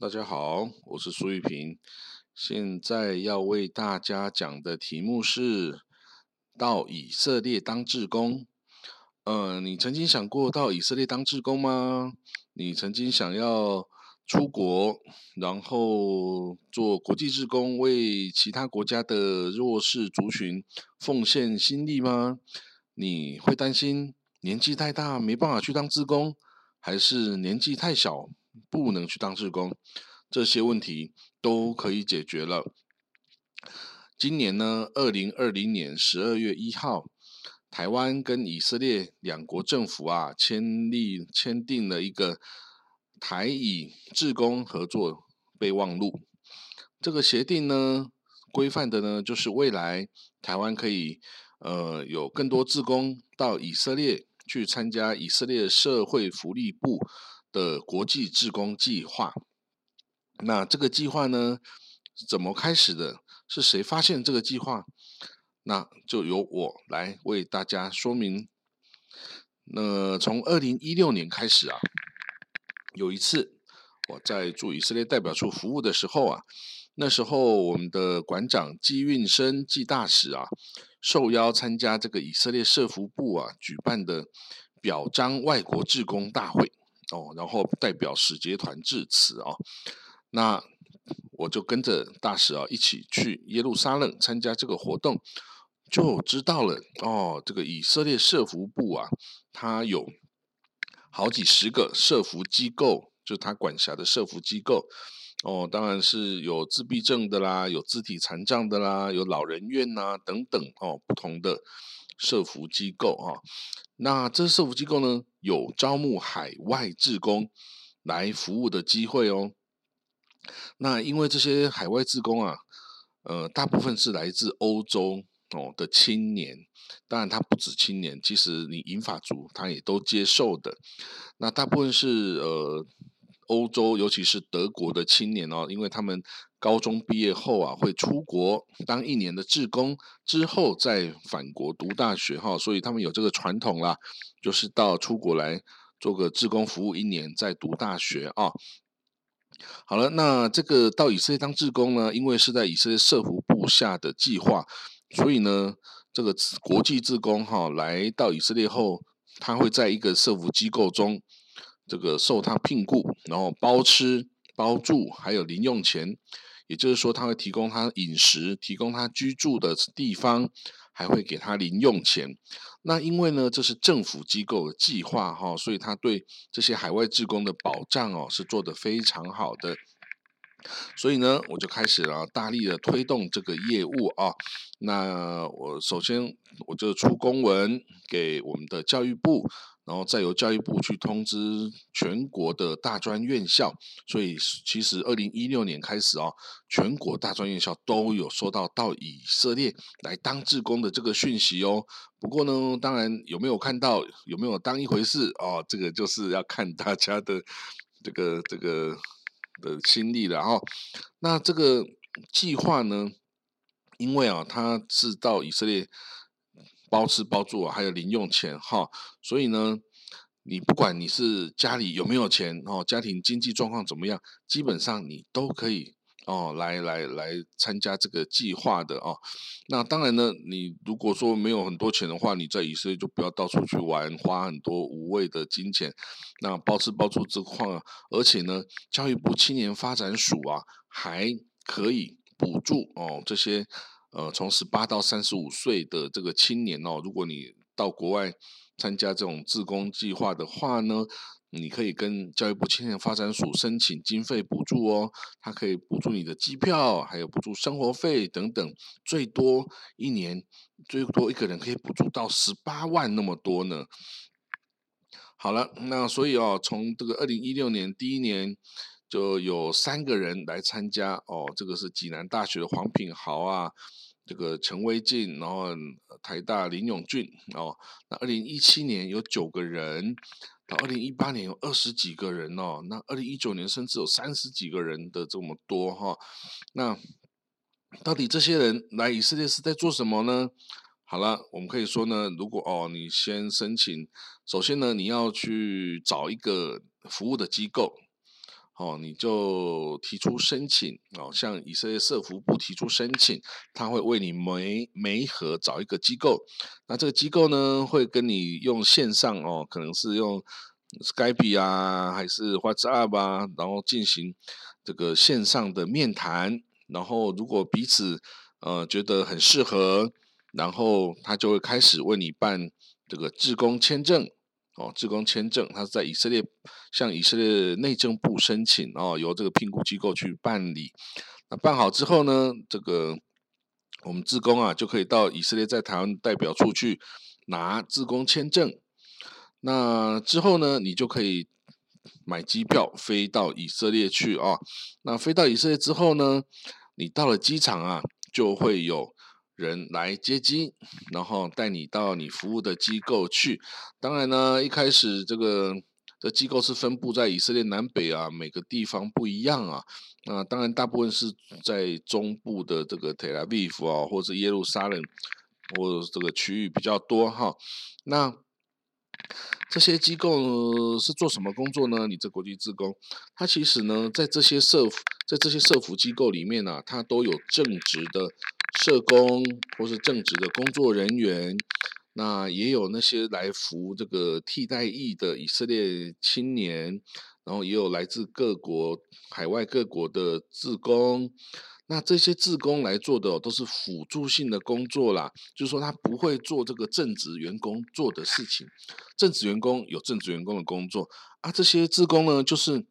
大家好，我是苏玉平。现在要为大家讲的题目是到以色列当志工。呃，你曾经想过到以色列当志工吗？你曾经想要出国，然后做国际志工，为其他国家的弱势族群奉献心力吗？你会担心年纪太大没办法去当志工，还是年纪太小不能去当志工？这些问题都可以解决了。今年呢，二零二零年十二月一号。台湾跟以色列两国政府啊，签立签订了一个台以志工合作备忘录。这个协定呢，规范的呢，就是未来台湾可以呃有更多志工到以色列去参加以色列社会福利部的国际志工计划。那这个计划呢，怎么开始的？是谁发现这个计划？那就由我来为大家说明。那从二零一六年开始啊，有一次我在驻以色列代表处服务的时候啊，那时候我们的馆长季运生季大使啊，受邀参加这个以色列社服部啊举办的表彰外国志工大会哦，然后代表使节团致辞啊，那我就跟着大使啊一起去耶路撒冷参加这个活动。就知道了哦，这个以色列社服部啊，它有好几十个社服机构，就是它管辖的社服机构哦，当然是有自闭症的啦，有肢体残障的啦，有老人院呐等等哦，不同的社服机构啊。那这社服机构呢，有招募海外志工来服务的机会哦。那因为这些海外志工啊，呃，大部分是来自欧洲。哦的青年，当然他不止青年，其实你银发族他也都接受的。那大部分是呃欧洲，尤其是德国的青年哦，因为他们高中毕业后啊会出国当一年的志工，之后再返国读大学哈，所以他们有这个传统啦，就是到出国来做个志工服务一年，再读大学啊。好了，那这个到以色列当志工呢，因为是在以色列社福部下的计划。所以呢，这个国际志工哈来到以色列后，他会在一个社福机构中，这个受他聘雇，然后包吃包住，还有零用钱，也就是说他会提供他饮食，提供他居住的地方，还会给他零用钱。那因为呢，这是政府机构的计划哈，所以他对这些海外职工的保障哦是做得非常好的。所以呢，我就开始了大力的推动这个业务啊。那我首先我就出公文给我们的教育部，然后再由教育部去通知全国的大专院校。所以其实二零一六年开始啊，全国大专院校都有收到到以色列来当志工的这个讯息哦。不过呢，当然有没有看到，有没有当一回事哦，这个就是要看大家的这个这个。的心力了哈，那这个计划呢，因为啊，他是到以色列包吃包住啊，还有零用钱哈，所以呢，你不管你是家里有没有钱哦，家庭经济状况怎么样，基本上你都可以。哦，来来来参加这个计划的哦。那当然呢，你如果说没有很多钱的话，你在以色列就不要到处去玩，花很多无谓的金钱。那包吃包住这块，而且呢，教育部青年发展署啊，还可以补助哦这些呃从十八到三十五岁的这个青年哦，如果你到国外参加这种自工计划的话呢。你可以跟教育部青年发展署申请经费补助哦，它可以补助你的机票，还有补助生活费等等，最多一年最多一个人可以补助到十八万那么多呢。好了，那所以哦，从这个二零一六年第一年就有三个人来参加哦，这个是济南大学的黄品豪啊，这个陈威进，然后台大林永俊哦，那二零一七年有九个人。到二零一八年有二十几个人哦，那二零一九年甚至有三十几个人的这么多哈，那到底这些人来以色列是在做什么呢？好了，我们可以说呢，如果哦你先申请，首先呢你要去找一个服务的机构，哦，你就提出申请哦，向以色列社服部提出申请，他会为你媒媒合找一个机构，那这个机构呢会跟你用线上哦，可能是用 Skype 啊，还是 WhatsApp 啊，然后进行这个线上的面谈，然后如果彼此呃觉得很适合，然后他就会开始为你办这个志工签证。哦，志工签证，他是在以色列向以色列内政部申请，哦，由这个评估机构去办理。那办好之后呢，这个我们志工啊就可以到以色列在台湾代表处去拿志工签证。那之后呢，你就可以买机票飞到以色列去啊。那飞到以色列之后呢，你到了机场啊，就会有。人来接机，然后带你到你服务的机构去。当然呢，一开始这个的机构是分布在以色列南北啊，每个地方不一样啊。那当然，大部分是在中部的这个特拉维夫啊，或者耶路撒冷或这个区域比较多哈。那这些机构是做什么工作呢？你这国际职工，他其实呢，在这些社在这些社服机构里面呢，他都有正职的。社工或是正职的工作人员，那也有那些来服这个替代役的以色列青年，然后也有来自各国海外各国的自工，那这些自工来做的都是辅助性的工作啦，就是说他不会做这个正职员工做的事情，正职员工有正职员工的工作啊，这些自工呢就是。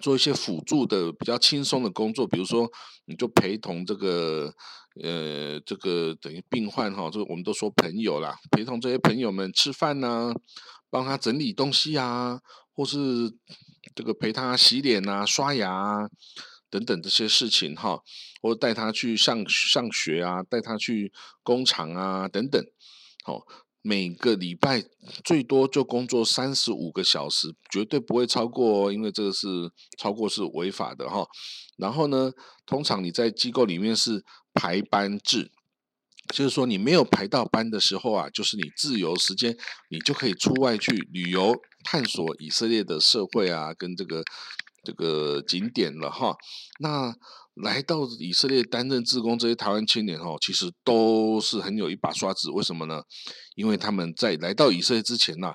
做一些辅助的比较轻松的工作，比如说，你就陪同这个，呃，这个等于病患哈，就我们都说朋友啦，陪同这些朋友们吃饭呐，帮他整理东西啊，或是这个陪他洗脸啊、刷牙啊等等这些事情哈，或带他去上上学啊，带他去工厂啊等等，好。每个礼拜最多就工作三十五个小时，绝对不会超过，因为这个是超过是违法的哈。然后呢，通常你在机构里面是排班制，就是说你没有排到班的时候啊，就是你自由时间，你就可以出外去旅游探索以色列的社会啊，跟这个这个景点了哈。那来到以色列担任志工这些台湾青年哦，其实都是很有一把刷子。为什么呢？因为他们在来到以色列之前呐，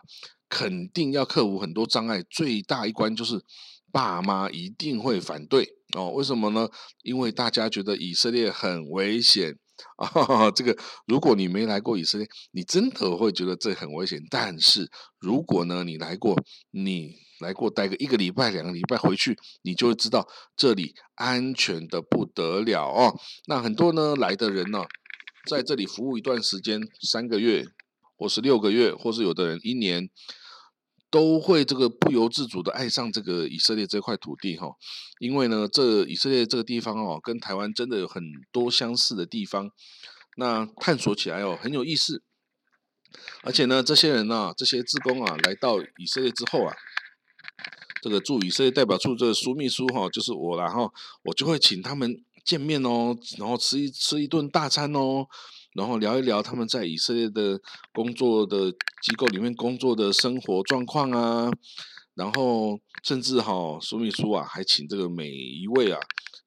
肯定要克服很多障碍。最大一关就是爸妈一定会反对哦。为什么呢？因为大家觉得以色列很危险啊。这个如果你没来过以色列，你真的会觉得这很危险。但是如果呢，你来过，你。来过待个一个礼拜、两个礼拜回去，你就会知道这里安全的不得了哦。那很多呢来的人呢，在这里服务一段时间，三个月，或是六个月，或是有的人一年，都会这个不由自主的爱上这个以色列这块土地哈。因为呢，这以色列这个地方哦，跟台湾真的有很多相似的地方，那探索起来哦很有意思。而且呢，这些人呢，这些职工啊，来到以色列之后啊。这个驻以色列代表处这个苏秘书哈，就是我，然后我就会请他们见面哦，然后吃一吃一顿大餐哦，然后聊一聊他们在以色列的工作的机构里面工作的生活状况啊，然后甚至哈苏秘书啊，还请这个每一位啊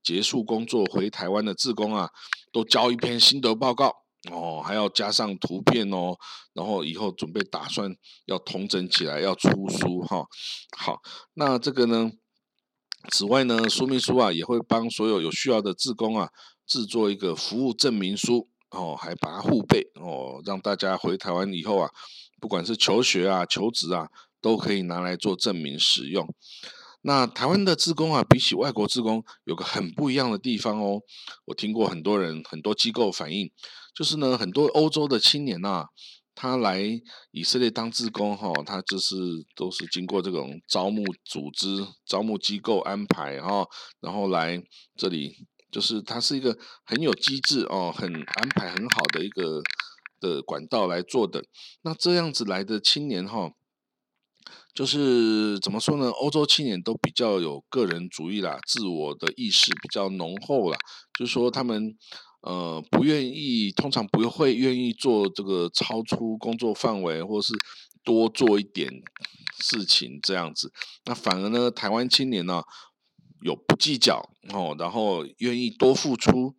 结束工作回台湾的志工啊，都交一篇心得报告。哦，还要加上图片哦，然后以后准备打算要统整起来，要出书哈。好，那这个呢？此外呢，说明书啊也会帮所有有需要的志工啊制作一个服务证明书哦，还把它互背哦，让大家回台湾以后啊，不管是求学啊、求职啊，都可以拿来做证明使用。那台湾的职工啊，比起外国职工，有个很不一样的地方哦。我听过很多人、很多机构反映，就是呢，很多欧洲的青年呐，他来以色列当职工哈，他就是都是经过这种招募组织、招募机构安排哈，然后来这里，就是它是一个很有机制哦，很安排很好的一个的管道来做的。那这样子来的青年哈。就是怎么说呢？欧洲青年都比较有个人主义啦，自我的意识比较浓厚啦。就是说，他们呃不愿意，通常不会愿意做这个超出工作范围，或是多做一点事情这样子。那反而呢，台湾青年呢，有不计较哦，然后愿意多付出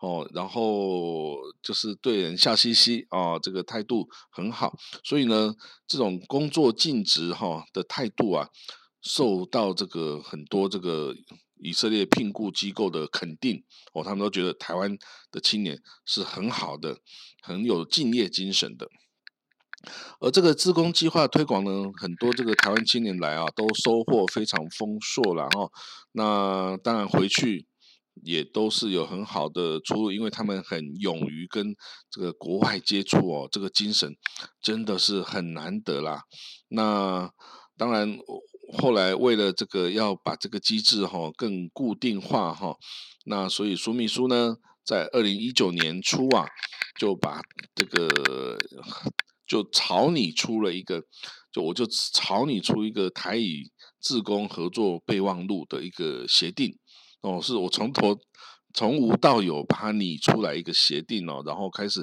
哦，然后就是对人笑嘻嘻哦，这个态度很好，所以呢，这种工作尽职哈的态度啊，受到这个很多这个以色列聘雇机构的肯定哦，他们都觉得台湾的青年是很好的，很有敬业精神的。而这个自工计划推广呢，很多这个台湾青年来啊，都收获非常丰硕了哦。那当然回去也都是有很好的出路，因为他们很勇于跟这个国外接触哦，这个精神真的是很难得啦。那当然后来为了这个要把这个机制哈更固定化哈，那所以苏秘书呢，在二零一九年初啊，就把这个。就朝你出了一个，就我就朝你出一个台以自工合作备忘录的一个协定哦，是我从头从无到有把它拟出来一个协定哦，然后开始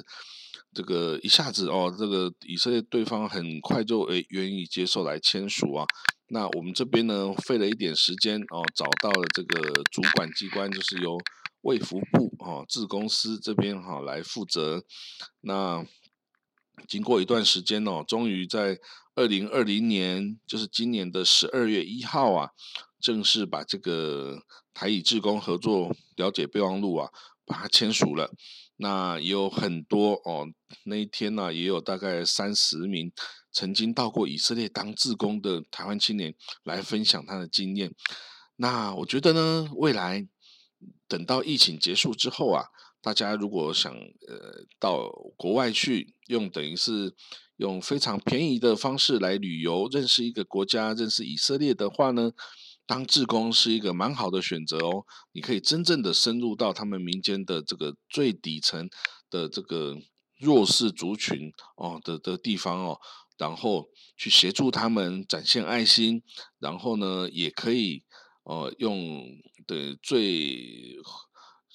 这个一下子哦，这个以色列对方很快就诶愿意接受来签署啊，那我们这边呢费了一点时间哦，找到了这个主管机关，就是由卫福部哦自公司这边哈来负责那。经过一段时间哦，终于在二零二零年，就是今年的十二月一号啊，正式把这个台以志工合作了解备忘录啊，把它签署了。那也有很多哦，那一天呢，也有大概三十名曾经到过以色列当志工的台湾青年来分享他的经验。那我觉得呢，未来等到疫情结束之后啊。大家如果想呃到国外去，用等于是用非常便宜的方式来旅游，认识一个国家，认识以色列的话呢，当志工是一个蛮好的选择哦。你可以真正的深入到他们民间的这个最底层的这个弱势族群哦的的地方哦，然后去协助他们展现爱心，然后呢也可以哦用的最。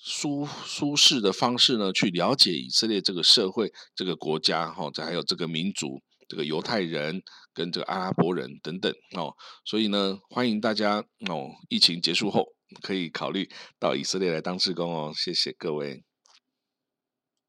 舒舒适的方式呢，去了解以色列这个社会、这个国家，哈，这还有这个民族，这个犹太人跟这个阿拉伯人等等，哦，所以呢，欢迎大家哦，疫情结束后可以考虑到以色列来当志工哦，谢谢各位。